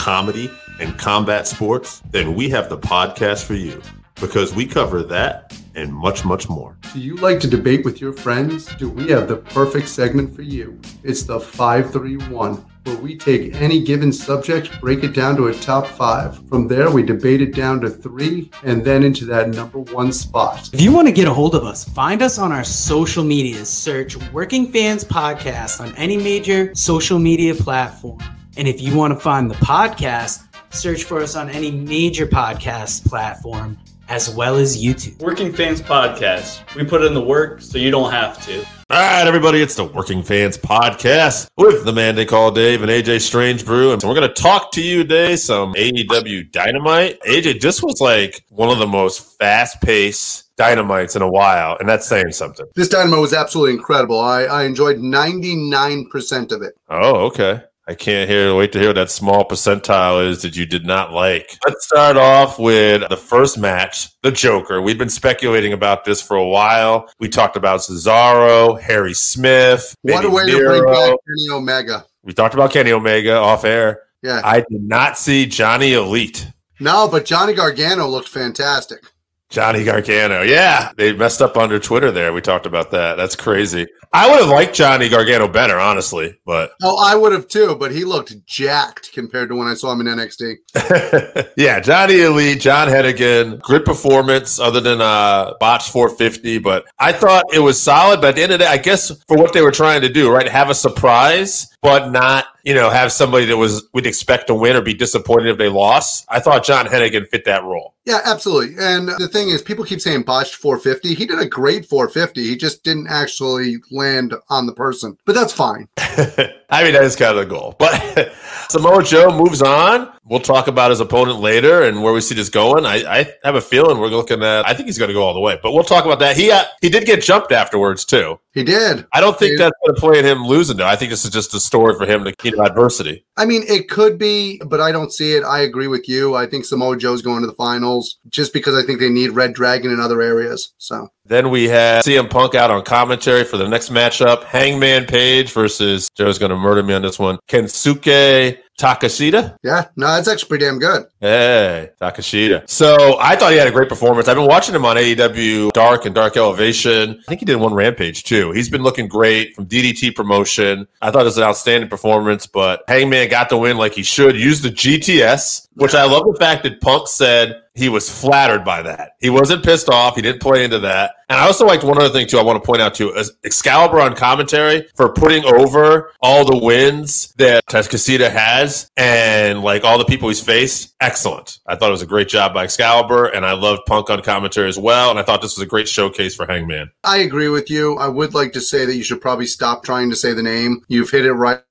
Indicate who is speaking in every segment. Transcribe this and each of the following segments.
Speaker 1: comedy, and combat sports? Then we have the podcast for you because we cover that and much, much more.
Speaker 2: Do you like to debate with your friends? Do we have the perfect segment for you? It's the 531, where we take any given subject, break it down to a top five. From there, we debate it down to three and then into that number one spot.
Speaker 3: If you want to get a hold of us, find us on our social media. Search Working Fans Podcast on any major social media platform. And if you want to find the podcast, search for us on any major podcast platform as well as YouTube.
Speaker 4: Working Fans Podcast. We put in the work so you don't have to.
Speaker 1: All right, everybody, it's the Working Fans Podcast with the man they call Dave and AJ Strange Brew. And we're going to talk to you today some AEW Dynamite. AJ, this was like one of the most fast paced dynamites in a while, and that's saying something.
Speaker 2: This dynamo was absolutely incredible. I, I enjoyed 99% of it.
Speaker 1: Oh, okay. I can't hear wait to hear what that small percentile is that you did not like. Let's start off with the first match, the Joker. We've been speculating about this for a while. We talked about Cesaro, Harry Smith.
Speaker 2: What a way to bring back Kenny Omega.
Speaker 1: We talked about Kenny Omega off air.
Speaker 2: Yeah.
Speaker 1: I did not see Johnny Elite.
Speaker 2: No, but Johnny Gargano looked fantastic.
Speaker 1: Johnny Gargano. Yeah, they messed up under Twitter there. We talked about that. That's crazy. I would have liked Johnny Gargano better, honestly, but
Speaker 2: Oh, I would have too, but he looked jacked compared to when I saw him in NXT.
Speaker 1: yeah, Johnny Elite, John Hennigan, good performance other than uh botch 450, but I thought it was solid. But at the end of the day, I guess for what they were trying to do, right, have a surprise, but not you know have somebody that was would expect to win or be disappointed if they lost. I thought John Hennigan fit that role.
Speaker 2: Yeah, absolutely. And the thing is, people keep saying botched 450. He did a great 450. He just didn't actually land on the person, but that's fine.
Speaker 1: I mean, that is kind of the goal. But Samoa Joe moves on. We'll talk about his opponent later and where we see this going. I, I have a feeling we're looking at. I think he's going to go all the way, but we'll talk about that. He uh, he did get jumped afterwards too.
Speaker 2: He did.
Speaker 1: I don't think
Speaker 2: Dude.
Speaker 1: that's going to play in him losing. Though I think this is just a story for him to keep adversity.
Speaker 2: I mean, it could be, but I don't see it. I agree with you. I think Samoa Joe's going to the finals just because I think they need Red Dragon in other areas. So
Speaker 1: Then we had CM Punk out on commentary for the next matchup: Hangman Page versus Joe's going to murder me on this one. Kensuke Takashita.
Speaker 2: yeah, no, that's actually pretty damn good.
Speaker 1: Hey, Takashita. So I thought he had a great performance. I've been watching him on AEW Dark and Dark Elevation. I think he did one Rampage too. He's been looking great from DDT promotion. I thought it was an outstanding performance, but Hangman got the win like he should. Used the GTS, which I love the fact that Punk said he was flattered by that. He wasn't pissed off. He didn't play into that. And I also liked one other thing too. I want to point out too is Excalibur on commentary for putting over all the wins that Takashita has and like all the people he's faced. Excellent. I thought it was a great job by Excalibur, and I loved Punk on commentary as well. And I thought this was a great showcase for Hangman.
Speaker 2: I agree with you. I would like to say that you should probably stop trying to say the name. You've hit it right,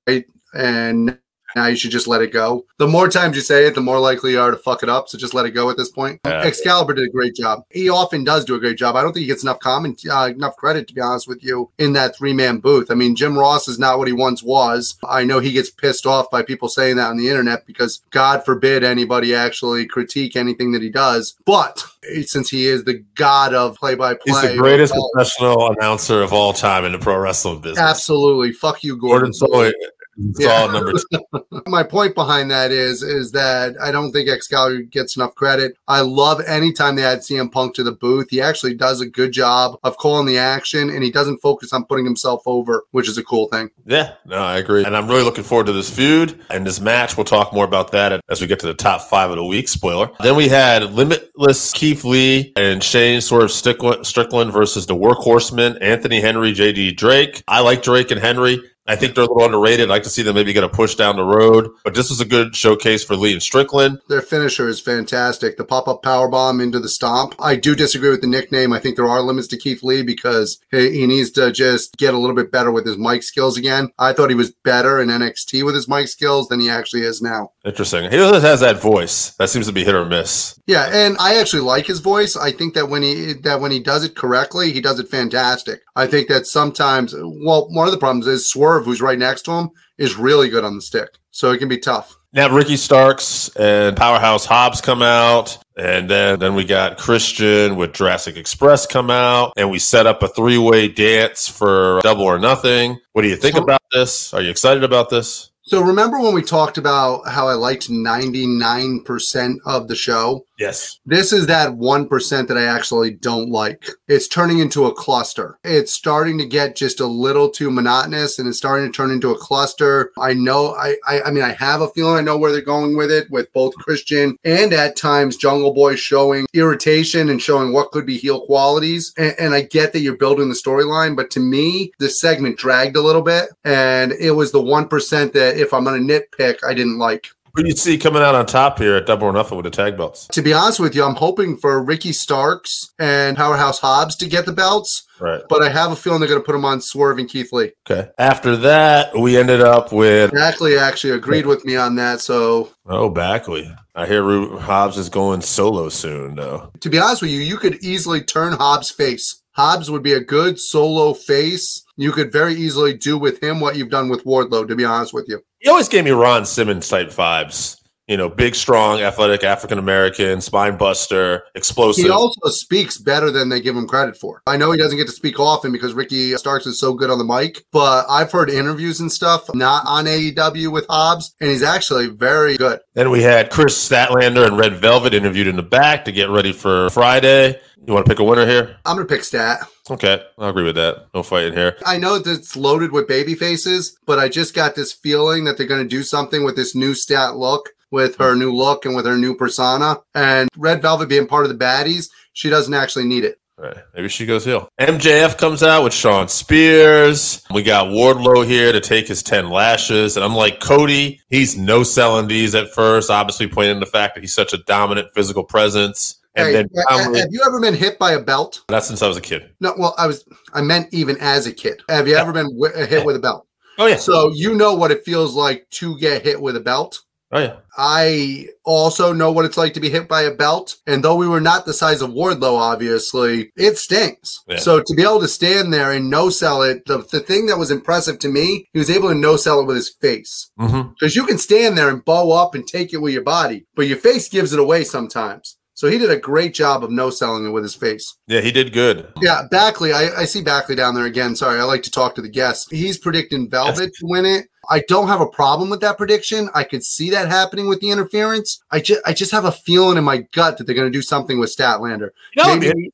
Speaker 2: and now you should just let it go. The more times you say it, the more likely you are to fuck it up. So just let it go at this point.
Speaker 1: Yeah.
Speaker 2: Excalibur did a great job. He often does do a great job. I don't think he gets enough comment, uh, enough credit, to be honest with you, in that three man booth. I mean, Jim Ross is not what he once was. I know he gets pissed off by people saying that on the internet because God forbid anybody actually critique anything that he does. But since he is the god of play by play,
Speaker 1: He's the greatest professional announcer of all time in the pro wrestling business.
Speaker 2: Absolutely. Fuck you, Gordon.
Speaker 1: Gordon
Speaker 2: Yeah.
Speaker 1: solid number two.
Speaker 2: My point behind that is is that I don't think Excalibur gets enough credit. I love anytime they add CM Punk to the booth. He actually does a good job of calling the action and he doesn't focus on putting himself over, which is a cool thing.
Speaker 1: Yeah, no, I agree. And I'm really looking forward to this feud and this match. We'll talk more about that as we get to the top five of the week. Spoiler. Then we had Limitless Keith Lee and Shane sort of Strickland, Strickland versus the Workhorsemen, Anthony Henry, JD Drake. I like Drake and Henry. I think they're a little underrated. I'd like to see them maybe get a push down the road. But this was a good showcase for Lee and Strickland.
Speaker 2: Their finisher is fantastic. The pop up power bomb into the stomp. I do disagree with the nickname. I think there are limits to Keith Lee because he, he needs to just get a little bit better with his mic skills again. I thought he was better in NXT with his mic skills than he actually is now.
Speaker 1: Interesting. He has that voice. That seems to be hit or miss.
Speaker 2: Yeah, and I actually like his voice. I think that when he that when he does it correctly, he does it fantastic. I think that sometimes, well, one of the problems is Swerve, who's right next to him, is really good on the stick, so it can be tough.
Speaker 1: Now Ricky Starks and Powerhouse Hobbs come out, and then then we got Christian with Jurassic Express come out, and we set up a three way dance for Double or Nothing. What do you think
Speaker 2: So-
Speaker 1: about this? Are you excited about this?
Speaker 2: So remember when we talked about how I liked 99% of the show?
Speaker 1: Yes.
Speaker 2: This is that 1% that I actually don't like. It's turning into a cluster. It's starting to get just a little too monotonous and it's starting to turn into a cluster. I know, I, I, I mean, I have a feeling I know where they're going with it with both Christian and at times Jungle Boy showing irritation and showing what could be heel qualities. And, and I get that you're building the storyline, but to me, the segment dragged a little bit and it was the 1% that if I'm going to nitpick, I didn't like.
Speaker 1: Who do you see coming out on top here at Double or Nothing with the tag belts?
Speaker 2: To be honest with you, I'm hoping for Ricky Starks and Powerhouse Hobbs to get the belts,
Speaker 1: Right.
Speaker 2: but I have a feeling they're going to put them on Swerve and Keith Lee.
Speaker 1: Okay. After that, we ended up with
Speaker 2: Backley actually agreed with me on that. So,
Speaker 1: oh Backley. I hear Ru- Hobbs is going solo soon, though.
Speaker 2: to be honest with you, you could easily turn Hobbs' face. Hobbs would be a good solo face. You could very easily do with him what you've done with Wardlow, to be honest with you.
Speaker 1: He always gave me Ron Simmons type vibes. You know, big, strong, athletic, African American, spine buster, explosive.
Speaker 2: He also speaks better than they give him credit for. I know he doesn't get to speak often because Ricky Starks is so good on the mic, but I've heard interviews and stuff not on AEW with Hobbs, and he's actually very good.
Speaker 1: then we had Kris Statlander and Red Velvet interviewed in the back to get ready for Friday. You want to pick a winner here?
Speaker 2: I'm gonna pick Stat.
Speaker 1: Okay, I'll agree with that. No fighting here.
Speaker 2: I know that it's loaded with baby faces, but I just got this feeling that they're gonna do something with this new Stat look, with her new look and with her new persona. And Red Velvet being part of the baddies, she doesn't actually need it.
Speaker 1: Right, maybe she goes heel. MJF comes out with Shawn Spears. We got Wardlow here to take his 10 lashes. And I'm like, Cody, he's no selling these at first, obviously pointing to the fact that he's such a dominant physical presence. And
Speaker 2: Hey,
Speaker 1: then
Speaker 2: ha-
Speaker 1: finally-
Speaker 2: have you ever been hit by a belt?
Speaker 1: that's since I was a kid.
Speaker 2: No, well, I was. I meant even as a kid. Have you ever been hit with a belt?
Speaker 1: Oh, yeah.
Speaker 2: So you know what it feels like to get hit with a belt.
Speaker 1: Oh, yeah.
Speaker 2: I also know what it's like to be hit by a belt. And though we were not the size of Wardlow, obviously, it stings.
Speaker 1: Yeah.
Speaker 2: So to be able to stand there and no sell it, the, the thing that was impressive to me, he was able to no sell it with his face.
Speaker 1: Mm-hmm.
Speaker 2: Because you can stand there and bow up and take it with your body, but your face gives it away sometimes. So he did a great job of no selling it with his face.
Speaker 1: Yeah, he did good.
Speaker 2: Yeah, Backley. I, I see Backley down there again. Sorry, I like to talk to the guests. He's predicting Velvet to win it. I don't have a problem with that prediction. I could see that happening with the interference. I just I just have a feeling in my gut that they're going to do something with Statlander.
Speaker 1: You know,
Speaker 2: Maybe-.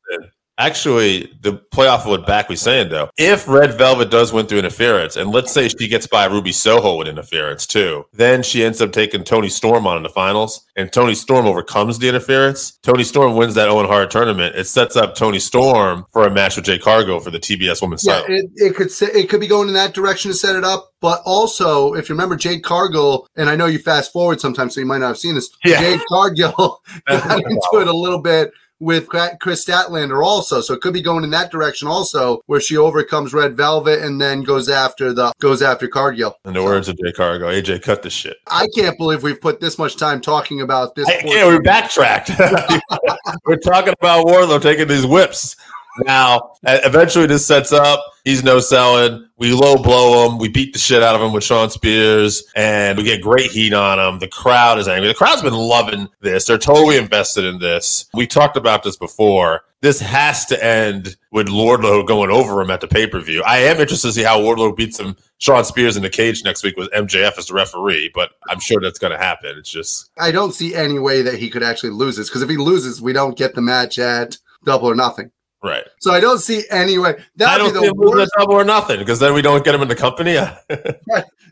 Speaker 1: Actually, the playoff of what Back was saying though, if Red Velvet does win through interference, and let's say she gets by Ruby Soho with interference too, then she ends up taking Toni Storm on in the finals, and Toni Storm overcomes the interference. Toni Storm wins that Owen Hart tournament. It sets up Toni Storm for a match with Jade Cargill for the TBS Women's
Speaker 2: Yeah,
Speaker 1: title.
Speaker 2: it, it could it could be going in that direction to set it up. But also, if you remember Jade Cargill, and I know you fast forward sometimes, so you might not have seen this.
Speaker 1: Yeah.
Speaker 2: Jade Cargill got into it a little bit with Kris Statlander also, so it could be going in that direction also, where she overcomes Red Velvet and then goes after the goes after Cargill.
Speaker 1: In the words of Jade Cargill, AJ cut the shit.
Speaker 2: I can't believe we've put this much time talking about this.
Speaker 1: I, yeah, we backtracked. We're talking about Wardlow taking these whips. Now, eventually, this sets up. He's no selling. We low blow him. We beat the shit out of him with Shawn Spears, and we get great heat on him. The crowd is angry. The crowd's been loving this. They're totally invested in this. We talked about this before. This has to end with Wardlow going over him at the pay per view. I am interested to see how Wardlow beats him, Shawn Spears in the cage next week with MJF as the referee, but I'm sure that's going to happen. It's just
Speaker 2: I don't see any way that he could actually lose this because if he loses, we don't get the match at Double or Nothing.
Speaker 1: Right.
Speaker 2: So I don't see any way. That would be the worst.
Speaker 1: double or nothing because then we don't get him in the company.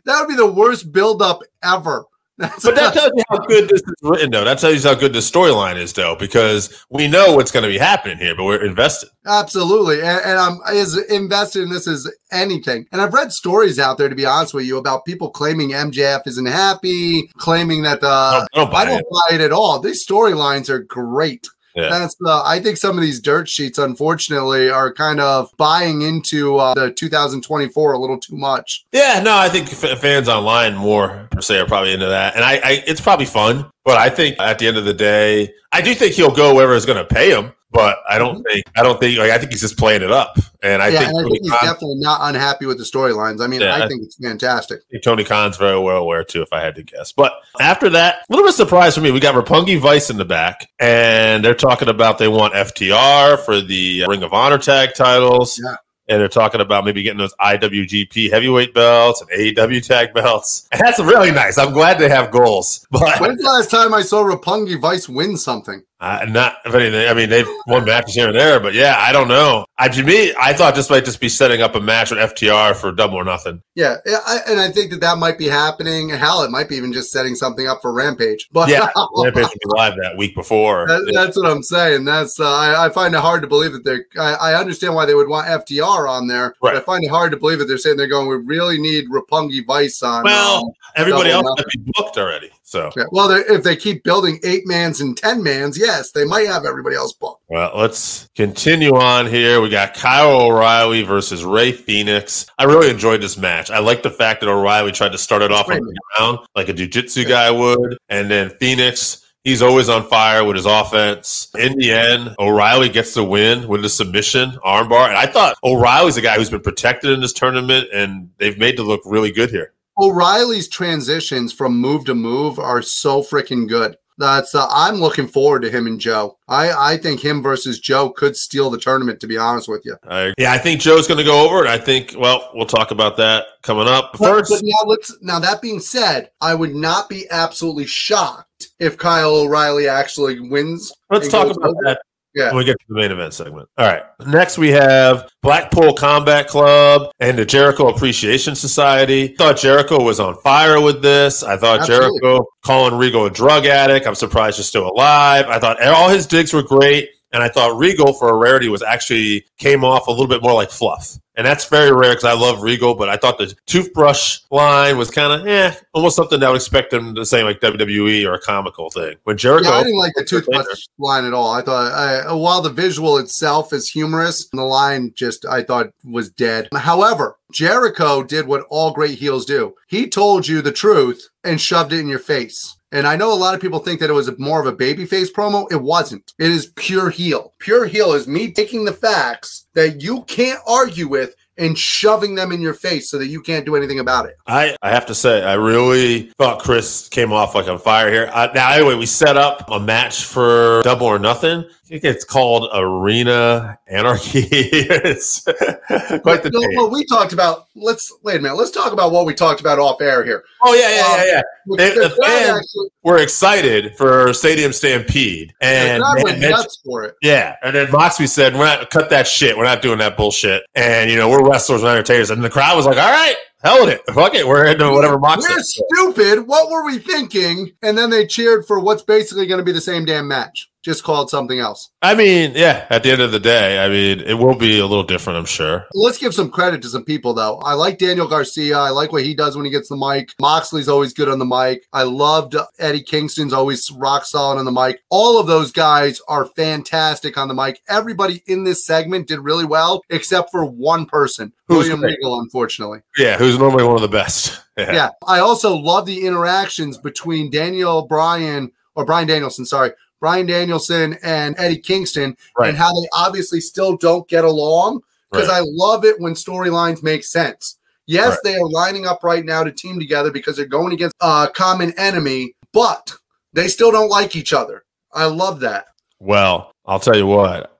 Speaker 2: That would be the worst buildup ever That's
Speaker 1: But that tells you how good this is written, though. That tells you how good the storyline is, though, because we know what's going to be happening here, but we're invested.
Speaker 2: Absolutely. And, and I'm as invested in this as anything. And I've read stories out there, to be honest with you, about people claiming MJF isn't happy, claiming that uh, the.
Speaker 1: I don't buy
Speaker 2: I don't
Speaker 1: it.
Speaker 2: buy it at all. These storylines are great.
Speaker 1: Yeah.
Speaker 2: That's uh, I think some of these dirt sheets, unfortunately, are kind of buying into uh, the 2024 a little too much.
Speaker 1: Yeah, no, I think f- fans online more per se are probably into that, and I, I, it's probably fun. But I think at the end of the day, I do think he'll go wherever is going to pay him. But I don't mm-hmm. think, I don't think, like, I think he's just playing it up, and I
Speaker 2: yeah,
Speaker 1: think
Speaker 2: and I think he's
Speaker 1: Khan-
Speaker 2: definitely not unhappy with the storylines. I mean,
Speaker 1: Yeah,
Speaker 2: I
Speaker 1: I-
Speaker 2: think it's fantastic.
Speaker 1: think Tony Khan's very well aware too, if I had to guess. But after that, a little bit surprised for me. We got Roppongi Vice in the back, and they're talking about they want FTR for the uh, Ring of Honor tag titles.
Speaker 2: Yeah.
Speaker 1: And they're talking about maybe getting those IWGP heavyweight belts and AEW tag belts. And that's really nice. I'm glad they have goals. But
Speaker 2: When's the last time I saw Roppongi Vice win something?
Speaker 1: Uh, not if anything. I mean, they've won matches here and there, but yeah, I don't know. I, to me, I thought this might just be setting up a match with FTR for double or nothing.
Speaker 2: Yeah, yeah, I, and I think that that might be happening. Hell, it might be even just setting something up for Rampage. But
Speaker 1: Yeah, Rampage will be live that week before.
Speaker 2: That, that's what I'm saying. That's uh, I, I find it hard to believe that they're. I, I understand why they would want FTR on there, but I find it hard to believe that they're saying they're going. We really need Roppongi Vice on.
Speaker 1: Well,
Speaker 2: um,
Speaker 1: Everybody else
Speaker 2: or
Speaker 1: might be booked already. So,
Speaker 2: yeah. well, if they keep building eight mans and ten mans, yes, they might have everybody else booked.
Speaker 1: well, let's continue on here. We got Kyle O'Reilly versus Rey Fenix. I really enjoyed this match. I like the fact that O'Reilly tried to start it off on the ground like a jiu-jitsu guy would, and then Fenix. He's always on fire with his offense. In the end, O'Reilly gets the win with the submission armbar. And I thought O'Reilly's a guy who's been protected in this tournament, and they've made to look really good here.
Speaker 2: O'Reilly's transitions from move to move are so freaking good. That's uh, I'm looking forward to him and Joe. I I think him versus Joe could steal the tournament. To be honest with you.
Speaker 1: I, yeah, I think Joe's going to go over it. I think, well, we'll talk about that coming up.
Speaker 2: But,
Speaker 1: First,
Speaker 2: but now let's now that being said, I would not be absolutely shocked if Kyle O'Reilly actually wins.
Speaker 1: Let's talk about
Speaker 2: over.
Speaker 1: that
Speaker 2: Yeah.
Speaker 1: when we get to the main event segment. All right. Next, we have Blackpool Combat Club and the Jericho Appreciation Society. Thought Jericho was on fire with this. I thought
Speaker 2: Absolutely.
Speaker 1: Jericho calling Regal a drug addict. I'm surprised he's still alive. I thought all his digs were great. And I thought Regal, for a rarity, was actually came off a little bit more like fluff. And that's very rare because I love Regal, but I thought the toothbrush line was kind of, eh, almost something that I would expect them to say like WWE or a comical thing. When Jericho,
Speaker 2: Yeah, I didn't like the toothbrush line at all. I thought I, while the visual itself is humorous, the line just I thought was dead. However, Jericho did what all great heels do. He told you the truth and shoved it in your face. And I know a lot of people think that it was more of a babyface promo. It wasn't. It is pure heel. Pure heel is me taking the facts that you can't argue with and shoving them in your face so that you can't do anything about it.
Speaker 1: I, I have to say, I really thought Chris came off like on fire here. Uh, now, anyway, we set up a match for Double or Nothing. I think it's called Arena Anarchy. it's quite the
Speaker 2: No, well, we talked about. Let's wait a minute. Let's talk about what we talked about off air here.
Speaker 1: Oh yeah, yeah, yeah, um, yeah.
Speaker 2: The,
Speaker 1: They-
Speaker 2: the
Speaker 1: fans-
Speaker 2: actually-
Speaker 1: We're excited for Stadium Stampede, and they
Speaker 2: went nuts for it.
Speaker 1: yeah, and then Moxley said, "We're not cut that shit. We're not doing that bullshit." And you know, we're wrestlers, we're entertainers, and the crowd was like, "All right, hell with it, fuck it, we're into whatever Moxley."
Speaker 2: We're stupid. What were we thinking? And then they cheered for what's basically going to be the same damn match, just called something else.
Speaker 1: I mean, yeah. At the end of the day, I mean, it will be a little different, I'm sure.
Speaker 2: Let's give some credit to some people, though. I like Daniel Garcia. I like what he does when he gets the mic. Moxley's always good on the mic. I loved Eddie Kingston's always rock solid on the mic. All of those guys are fantastic on the mic. Everybody in this segment did really well, except for one person,
Speaker 1: Who's
Speaker 2: William? Regal, unfortunately.
Speaker 1: Yeah, who's normally one of the best. Yeah.
Speaker 2: Yeah. I also love the interactions between Daniel Bryan or Brian Danielson, sorry, Brian Danielson and Eddie Kingston
Speaker 1: Right.
Speaker 2: and how they obviously still don't get along because
Speaker 1: Right.
Speaker 2: I love it when storylines make sense. Yes,
Speaker 1: Right.
Speaker 2: they are lining up right now to team together because they're going against a common enemy, but they still don't like each other. I love that.
Speaker 1: Well, I'll tell you what.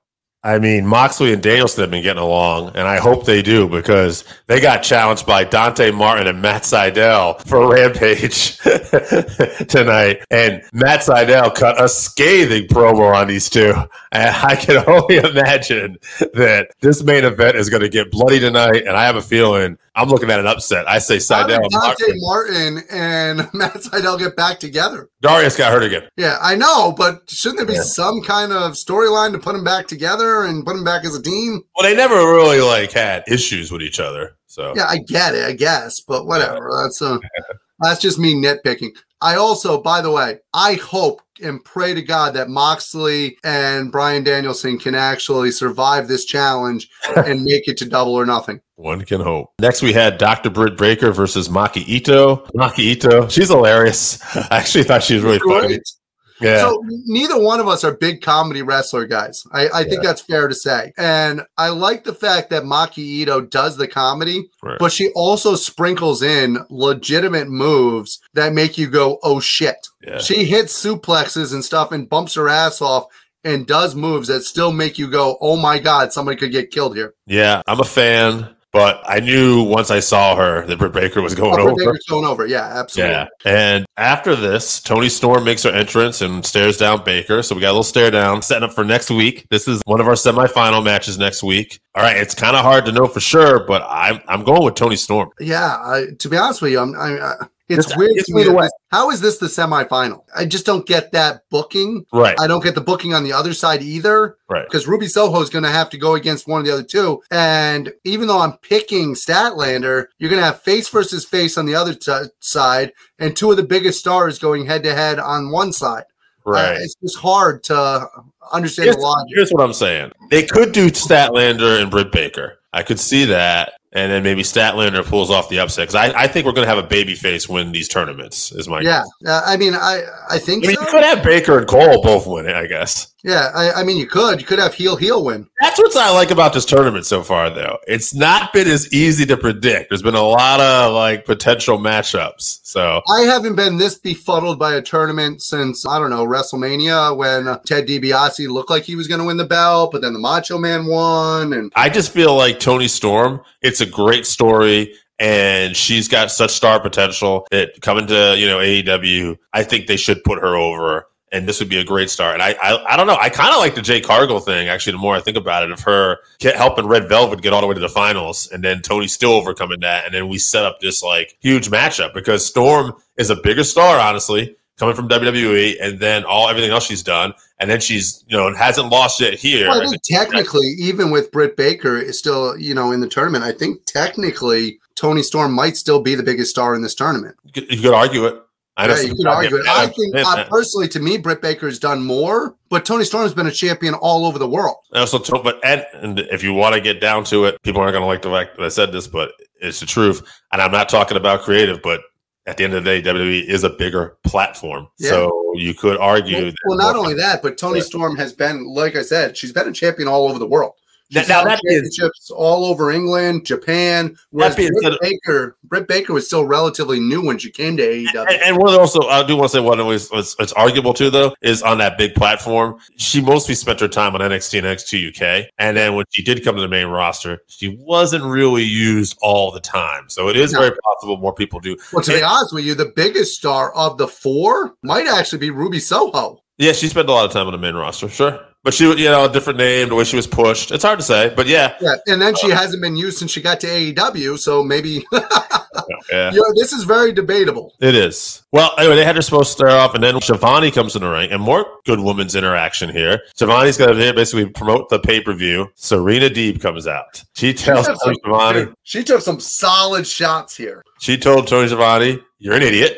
Speaker 1: I mean, Moxley and Danielson have been getting along, and I hope they do because they got challenged by Dante Martin and Matt Sydal for Rampage tonight. And Matt Sydal cut a scathing promo on these two. And I can only imagine that this main event is going to get bloody tonight. And I have a feeling I'm looking at an upset. I say Sydal.
Speaker 2: Dante
Speaker 1: Moxley.
Speaker 2: Martin and Matt Sydal get back together?
Speaker 1: Darius got hurt again.
Speaker 2: Yeah, I know, but shouldn't there be
Speaker 1: Yeah.
Speaker 2: some kind of storyline to put them back together and put them back as a team?
Speaker 1: Well, they never really like had issues with each other. So
Speaker 2: Yeah, I get it, I guess, but whatever. That's uh, that's just me nitpicking. I also, by the way, I hope and pray to God that Moxley and Brian Danielson can actually survive this challenge and make it to double or nothing.
Speaker 1: One can hope. Next, we had Dr. Britt Baker versus Maki Itoh. Maki Itoh, she's hilarious. I actually thought she was really funny. Yeah.
Speaker 2: So neither one of us are big comedy wrestler guys. I, I think that's fair to say. And I like the fact that Maki Itoh does the comedy,
Speaker 1: Right.
Speaker 2: but she also sprinkles in legitimate moves that make you go, oh shit.
Speaker 1: yeah.
Speaker 2: She hits suplexes and stuff and bumps her ass off and does moves that still make you go, oh my God, somebody could get killed here.
Speaker 1: Yeah, I'm a fan, but I knew once I saw her that Britt Baker was going
Speaker 2: Oh, Britt
Speaker 1: over.
Speaker 2: Baker's going over. Yeah, absolutely.
Speaker 1: Yeah. And after this, Toni Storm makes her entrance and stares down Baker. So we got a little stare down, setting up for next week. This is one of our semifinal matches next week. All right, it's kind of hard to know for sure, but I'm I'm going with Toni Storm.
Speaker 2: Yeah, I, to be honest with you, I'm, I, it's
Speaker 1: It's-
Speaker 2: weird.
Speaker 1: it's
Speaker 2: to me that how is this the semifinal? I just don't get that booking.
Speaker 1: Right.
Speaker 2: I don't get the booking on the other side either.
Speaker 1: Right.
Speaker 2: Because Ruby Soho is going to have to go against one of the other two. And even though I'm picking Statlander, you're going to have face versus face on the other t- side, and two of the biggest stars going head to head on one side. Uh,
Speaker 1: Right.
Speaker 2: it's just hard to understand
Speaker 1: Here's,
Speaker 2: the logic.
Speaker 1: here's what I'm saying. They could do Statlander and Britt Baker. I could see that. And then maybe Statlander pulls off the upset. Because I, I think we're going to have a baby face win these tournaments, is my
Speaker 2: Yeah, uh, I mean, I I
Speaker 1: I
Speaker 2: think
Speaker 1: mean,
Speaker 2: so.
Speaker 1: you could have Baker and Cole both win it, I guess.
Speaker 2: Yeah, I, I mean, you could. You could have heel heel win.
Speaker 1: That's what I like about this tournament so far, though. It's not been as easy to predict. There's been a lot of like potential matchups. So
Speaker 2: I haven't been this befuddled by a tournament since I don't know WrestleMania when Ted DiBiase looked like he was going to win the belt, but then the Macho Man won, and
Speaker 1: I just feel like Toni Storm. It's a great story. And she's got such star potential that coming to you know AEW, I think they should put her over, and this would be a great start. And I, I, I don't know, I kind of like the Jade Cargill thing. Actually, the more I think about it, of her helping Red Velvet get all the way to the finals, and then Toni still overcoming that, and then we set up this like huge matchup because Storm is a bigger star, honestly, coming from WWE, and then all everything else she's done, and then she's you know hasn't lost yet here.
Speaker 2: Well, I think technically, even with Britt Baker is still you know in the tournament, I think technically Toni Storm might still be the biggest star in this tournament.
Speaker 1: You could, you could argue it. I
Speaker 2: Yeah, you could argue it. I think uh, personally, to me, Britt Baker has done more, but Toni Storm has been a champion all over the world.
Speaker 1: Also but and, and if you want to get down to it, people aren't going to like the fact that I said this, but it's the truth. And I'm not talking about creative, but at the end of the day, WWE is a bigger platform,
Speaker 2: Yeah.
Speaker 1: so you could argue.
Speaker 2: Well,
Speaker 1: that
Speaker 2: well, not only that, but
Speaker 1: Toni.
Speaker 2: Storm has been, like I said, she's been a champion all over the world.
Speaker 1: Now-
Speaker 2: She's
Speaker 1: now that is-
Speaker 2: championships all over England, Japan. Whereas Britt
Speaker 1: said-
Speaker 2: Baker, Britt Baker was still relatively new when she came to AEW.
Speaker 1: And, and one also, I do want to say one was, was it's arguable too, though, is on that big platform. She mostly spent her time on NXT and NXT UK, and then when she did come to the main roster, she wasn't really used all the time. So it is
Speaker 2: No.
Speaker 1: very possible more people do.
Speaker 2: well, to be honest with you, the biggest star of the four might actually be Ruby Soho.
Speaker 1: Yeah, she spent a lot of time on the main roster, sure. But she, you know, a different name, the way she was pushed. It's hard to say, but yeah,
Speaker 2: Yeah, and then she um, hasn't been used since she got to AEW. So maybe
Speaker 1: yeah.
Speaker 2: you know, this is very debatable.
Speaker 1: It is. Well, anyway, they had her supposed to start off, and then Schiavone comes in the ring, and more good women's interaction here. Schiavone's going to basically promote the pay per view. Serena Deeb comes out. She tells
Speaker 2: some-
Speaker 1: Tony Schiavone,
Speaker 2: Dude, she took some solid shots here.
Speaker 1: She told Tony Schiavone, "You're an idiot.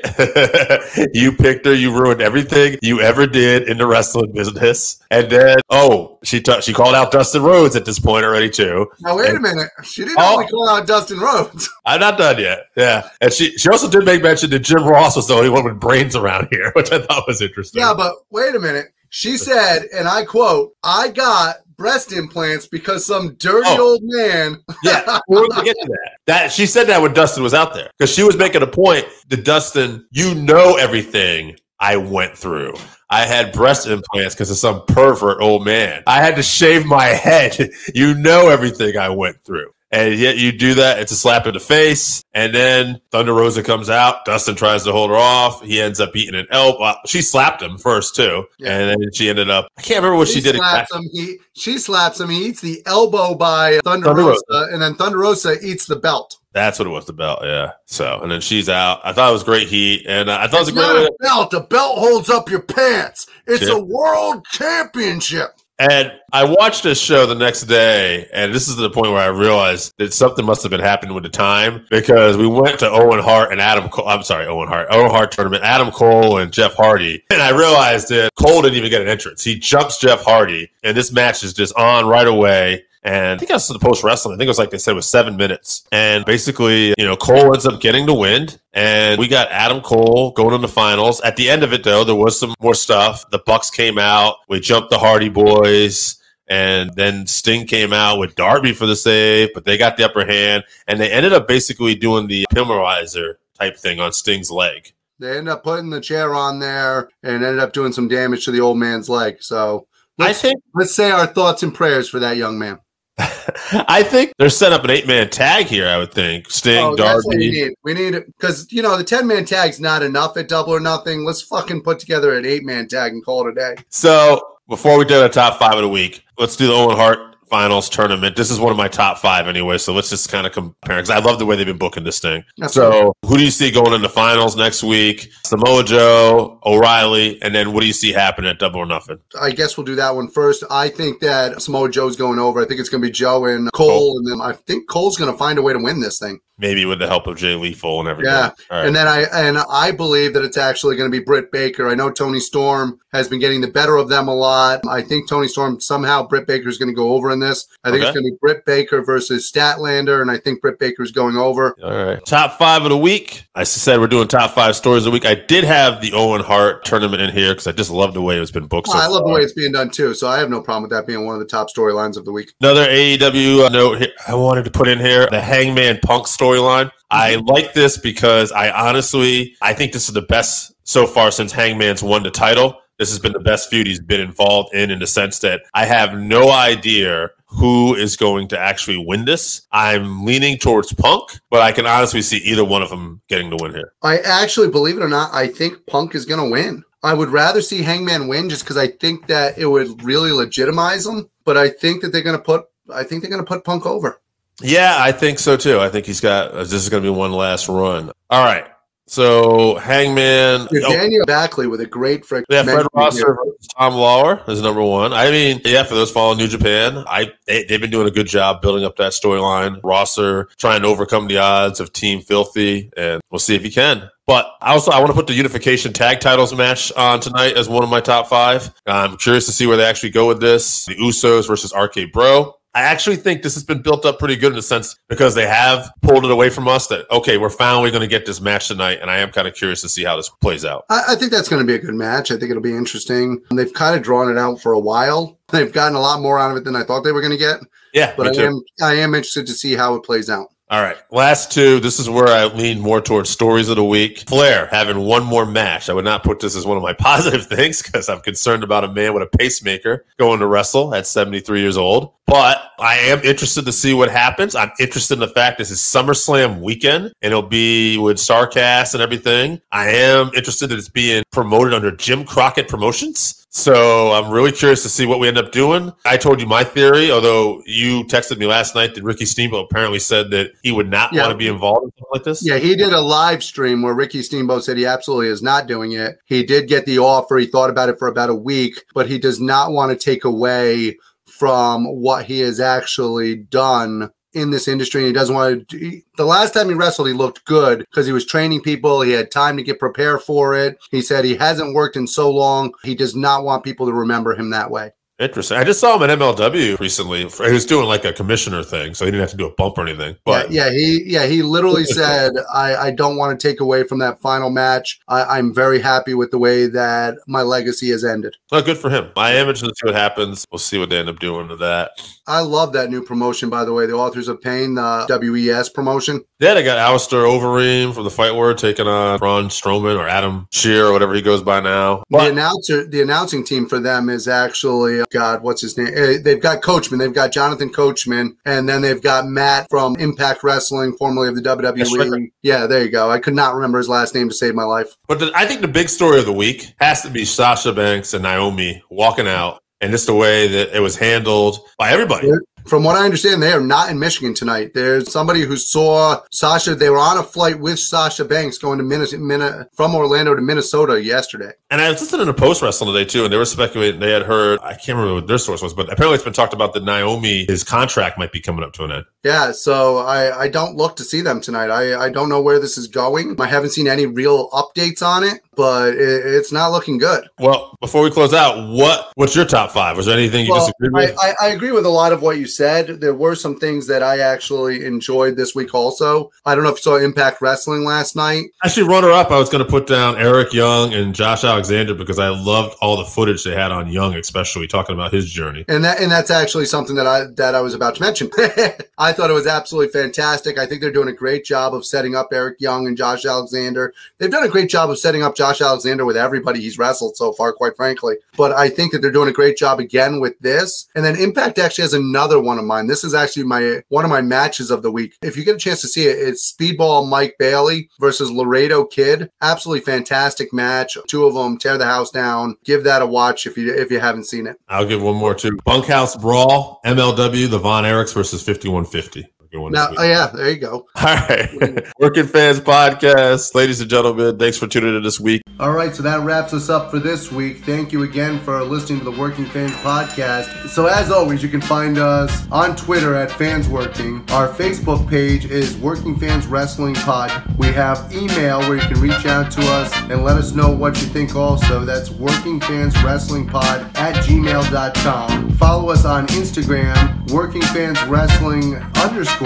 Speaker 1: you picked her. You ruined everything you ever did in the wrestling business." And then, oh, she t- she called out Dustin Rhodes at this point already too.
Speaker 2: Now wait a minute, she didn't
Speaker 1: Oh.
Speaker 2: only call out Dustin Rhodes.
Speaker 1: I'm not done yet. Yeah, and she she also did make mention that Jim Ross was the only one with brains around here, which I thought was interesting.
Speaker 2: Yeah, but wait a minute. She said, and I quote, I got breast implants because some dirty
Speaker 1: Oh.
Speaker 2: old man.
Speaker 1: yeah, we're gonna get to that. That she said that when Dustin was out there because she was making a point that Dustin, you know everything I went through. I had breast implants because of some pervert old man. I had to shave my head. You know everything I went through. And yet you do that, it's a slap in the face. And then Thunder Rosa comes out. Dustin tries to hold her off. He ends up eating an elbow. She slapped him first, too.
Speaker 2: Yeah.
Speaker 1: And then she ended up, I can't remember what she,
Speaker 2: She
Speaker 1: did exactly.
Speaker 2: him. He she slaps him. He eats the elbow by Thunder,
Speaker 1: Thunder
Speaker 2: Rosa, and then Thunder Rosa eats the belt.
Speaker 1: That's what it was, the belt. Yeah. So, and then she's out. I thought it was great heat, and uh, I thought it was
Speaker 2: It's
Speaker 1: a great.
Speaker 2: not a belt. The belt holds up your pants. It's
Speaker 1: Chip.
Speaker 2: a world championship.
Speaker 1: And I watched this show the next day, and this is the point where I realized that something must have been happening with the time because we went to Owen Hart and Adam Cole. I'm sorry, Owen Hart, Owen Hart tournament, Adam Cole and Jeff Hardy. And I realized that Cole didn't even get an entrance. He jumps Jeff Hardy, and this match is just on right away. And I think I was the post wrestling. I think it was like they said it was seven minutes. And basically, you know, Cole ends up getting the win. And we got Adam Cole going in the finals. At the end of it, though, there was some more stuff. The Bucks came out. We jumped the Hardy Boys. And then Sting came out with Darby for the save, but they got the upper hand. And they ended up basically doing the Pillmanizer type thing on Sting's leg.
Speaker 2: They ended up putting the chair on there and ended up doing some damage to the old man's leg. So
Speaker 1: I
Speaker 2: let's,
Speaker 1: think
Speaker 2: let's say our thoughts and prayers for that young man.
Speaker 1: I think they're set up an eight man tag here, I would think. Sting,
Speaker 2: Oh, that's what we
Speaker 1: Darby.
Speaker 2: need. We need it because you know the ten man tag's not enough at double or nothing. Let's fucking put together an eight man tag and call it a day.
Speaker 1: So before we do the top five of the week, let's do the Owen Hart finals tournament. This is one of my top five anyway, so let's just kind of compare because I love the way they've been booking this thing.
Speaker 2: That's
Speaker 1: so who do you see going in the finals next week? Samoa Joe, O'Reilly, and then what do you see happening at Double or Nothing?
Speaker 2: I guess we'll do that one first. I think that Samoa Joe's going over. I think it's going to be Joe and Cole, and then I think Cole's going to find a way to win this thing.
Speaker 1: Maybe with the help of Jay Lethal and everything.
Speaker 2: Yeah,
Speaker 1: right.
Speaker 2: and then I and I believe that it's actually going to be Britt Baker. I know Toni Storm has been getting the better of them a lot. I think Toni Storm somehow Britt Baker is going to go over in this. I think
Speaker 1: Okay.
Speaker 2: it's going to be Britt Baker versus Statlander, and I think Britt Baker is going over.
Speaker 1: All right. Top five of the week. I said we're doing top five stories of the week. I did have the Owen Hart tournament in here because I just love the way it's been booked. so
Speaker 2: I love the way it's being done too, so I have no problem with that being one of the top storylines of the week.
Speaker 1: Another AEW uh, note here, I wanted to put in here the Hangman Punk storyline. I mm-hmm. like this because I honestly I think this is the best so far since Hangman's won the title. This has been the best feud he's been involved in in the sense that I have no idea who is going to actually win this. I'm leaning towards Punk, but I can honestly see either one of them getting the win here.
Speaker 2: I actually, believe it or not, I think Punk is going to win. I would rather see Hangman win just because I think that it would really legitimize him. But I think that they're going to put, I think they're going to put Punk over.
Speaker 1: Yeah, I think so too. I think he's got this is going to be one last run. All right. So Hangman,
Speaker 2: Dude,
Speaker 1: oh,
Speaker 2: Daniel Backley with a great frick.
Speaker 1: Yeah, Fred Rosser Tom Lawlor is number one. I mean, yeah, for those following New Japan, I they, they've been doing a good job building up that storyline. Rosser trying to overcome the odds of Team Filthy, and we'll see if he can. But I also I want to put the unification tag titles match on tonight as one of my top five. I'm curious to see where they actually go with this. The Usos versus RK Bro. I actually think this has been built up pretty good in a sense because they have pulled it away from us that okay, we're finally going to get this match tonight, and I am kind of curious to see how this plays out.
Speaker 2: I, I think that's going to be a good match. I think it'll be interesting. They've kind of drawn it out for a while. They've gotten a lot more out of it than I thought they were going to get.
Speaker 1: Yeah,
Speaker 2: But I am, I am interested to see how it plays out.
Speaker 1: All right. Last two. This is where I lean more towards stories of the week. Flair having one more match. I would not put this as one of my positive things because I'm concerned about a man with a pacemaker going to wrestle at 73 years old. But I am interested to see what happens. I'm interested in the fact this is SummerSlam weekend and it'll be with Starcast and everything. I am interested that it's being promoted under Jim Crockett Promotions. So I'm really curious to see what we end up doing. I told you my theory, although you texted me last night that Ricky Steamboat apparently said that he would not
Speaker 2: Yeah.
Speaker 1: want to be involved in something like this.
Speaker 2: Yeah, he did a live stream where Ricky Steamboat said he absolutely is not doing it. He did get the offer. He thought about it for about a week, but he does not want to take away from what he has actually done in this industry. And he doesn't want to. Do, the last time he wrestled, he looked good because he was training people. He had time to get prepared for it. He said he hasn't worked in so long. He does not want people to remember him that way.
Speaker 1: Interesting. I just saw him at MLW recently. He was doing like a commissioner thing, so he didn't have to do a bump or anything. But
Speaker 2: yeah, yeah, he yeah he literally said, "I I don't want to take away from that final match. I, I'm very happy with the way that my legacy has ended.
Speaker 1: oh, good for him. I am interested to see what happens. We'll see what they end up doing to that.
Speaker 2: I love that new promotion, by the way. The Authors of Pain, the WES promotion.
Speaker 1: Yeah, they got Alistair Overeem from the Fight Word taking on Braun Strowman or Adam Scherr or whatever he goes by now.
Speaker 2: the announcer, the announcing team for them is actually God. What's his name? Eh, They've got Coachman. They've got Jonathan Coachman, and then they've got Matt from Impact Wrestling, formerly of the WWE.
Speaker 1: right.
Speaker 2: yeah, there you go. I could not remember his last name to save my life.
Speaker 1: But the, I think the big story of the week has to be Sasha Banks and Naomi walking out, and just the way that it was handled by everybody.
Speaker 2: From what I understand, they are not in Michigan tonight. There's somebody who saw Sasha. They were on a flight with Sasha Banks going to Minnesota, from Orlando to Minnesota yesterday.
Speaker 1: And I was listening to post wrestling today too, and they were speculating they had heard I can't remember what their source was, but apparently it's been talked about that Naomi his contract might be coming up to an end.
Speaker 2: Yeah, so I, I don't look to see them tonight. I, I don't know where this is going. I haven't seen any real updates on it, but it, it's not looking good.
Speaker 1: Well, before we close out, what what's your top five? Was there anything you
Speaker 2: Well,
Speaker 1: disagreed with?
Speaker 2: I, I, I agree with a lot of what you said. There were some things that I actually enjoyed this week also. I don't know if you saw Impact Wrestling last night.
Speaker 1: Actually, runner up, I was going to put down Eric Young and Josh Alexander because I loved all the footage they had on Young, especially talking about his journey.
Speaker 2: And that and that's actually something that I that I was about to mention. I thought it was absolutely fantastic. I think they're doing a great job of setting up Eric Young and Josh Alexander. They've done a great job of setting up Josh Alexander with everybody he's wrestled so far, quite frankly. But I think that they're doing a great job again with this. And then Impact actually has another one of mine. This is actually my one of my matches of the week. If you get a chance to see it, it's Speedball Mike Bailey versus Laredo Kid. Absolutely fantastic match. Two of them tear the house down. Give that a watch if you if you haven't seen it.
Speaker 1: I'll give one more too. Bunkhouse Brawl, MLW, the Von Erichs versus 5150. Good one this
Speaker 2: Now,
Speaker 1: week.
Speaker 2: oh yeah, there you go.
Speaker 1: All right. Working Fans Podcast. Ladies and gentlemen, thanks for tuning in this week.
Speaker 2: All right, so that wraps us up for this week. Thank you again for listening to the Working Fans podcast. So, as always, you can find us on Twitter at Fans Working. Our Facebook page is Working Fans Wrestling Pod. We have email where you can reach out to us and let us know what you think also. That's Working Fans Wrestling Pod at gmail.com. Follow us on Instagram, Working Fans Wrestling underscore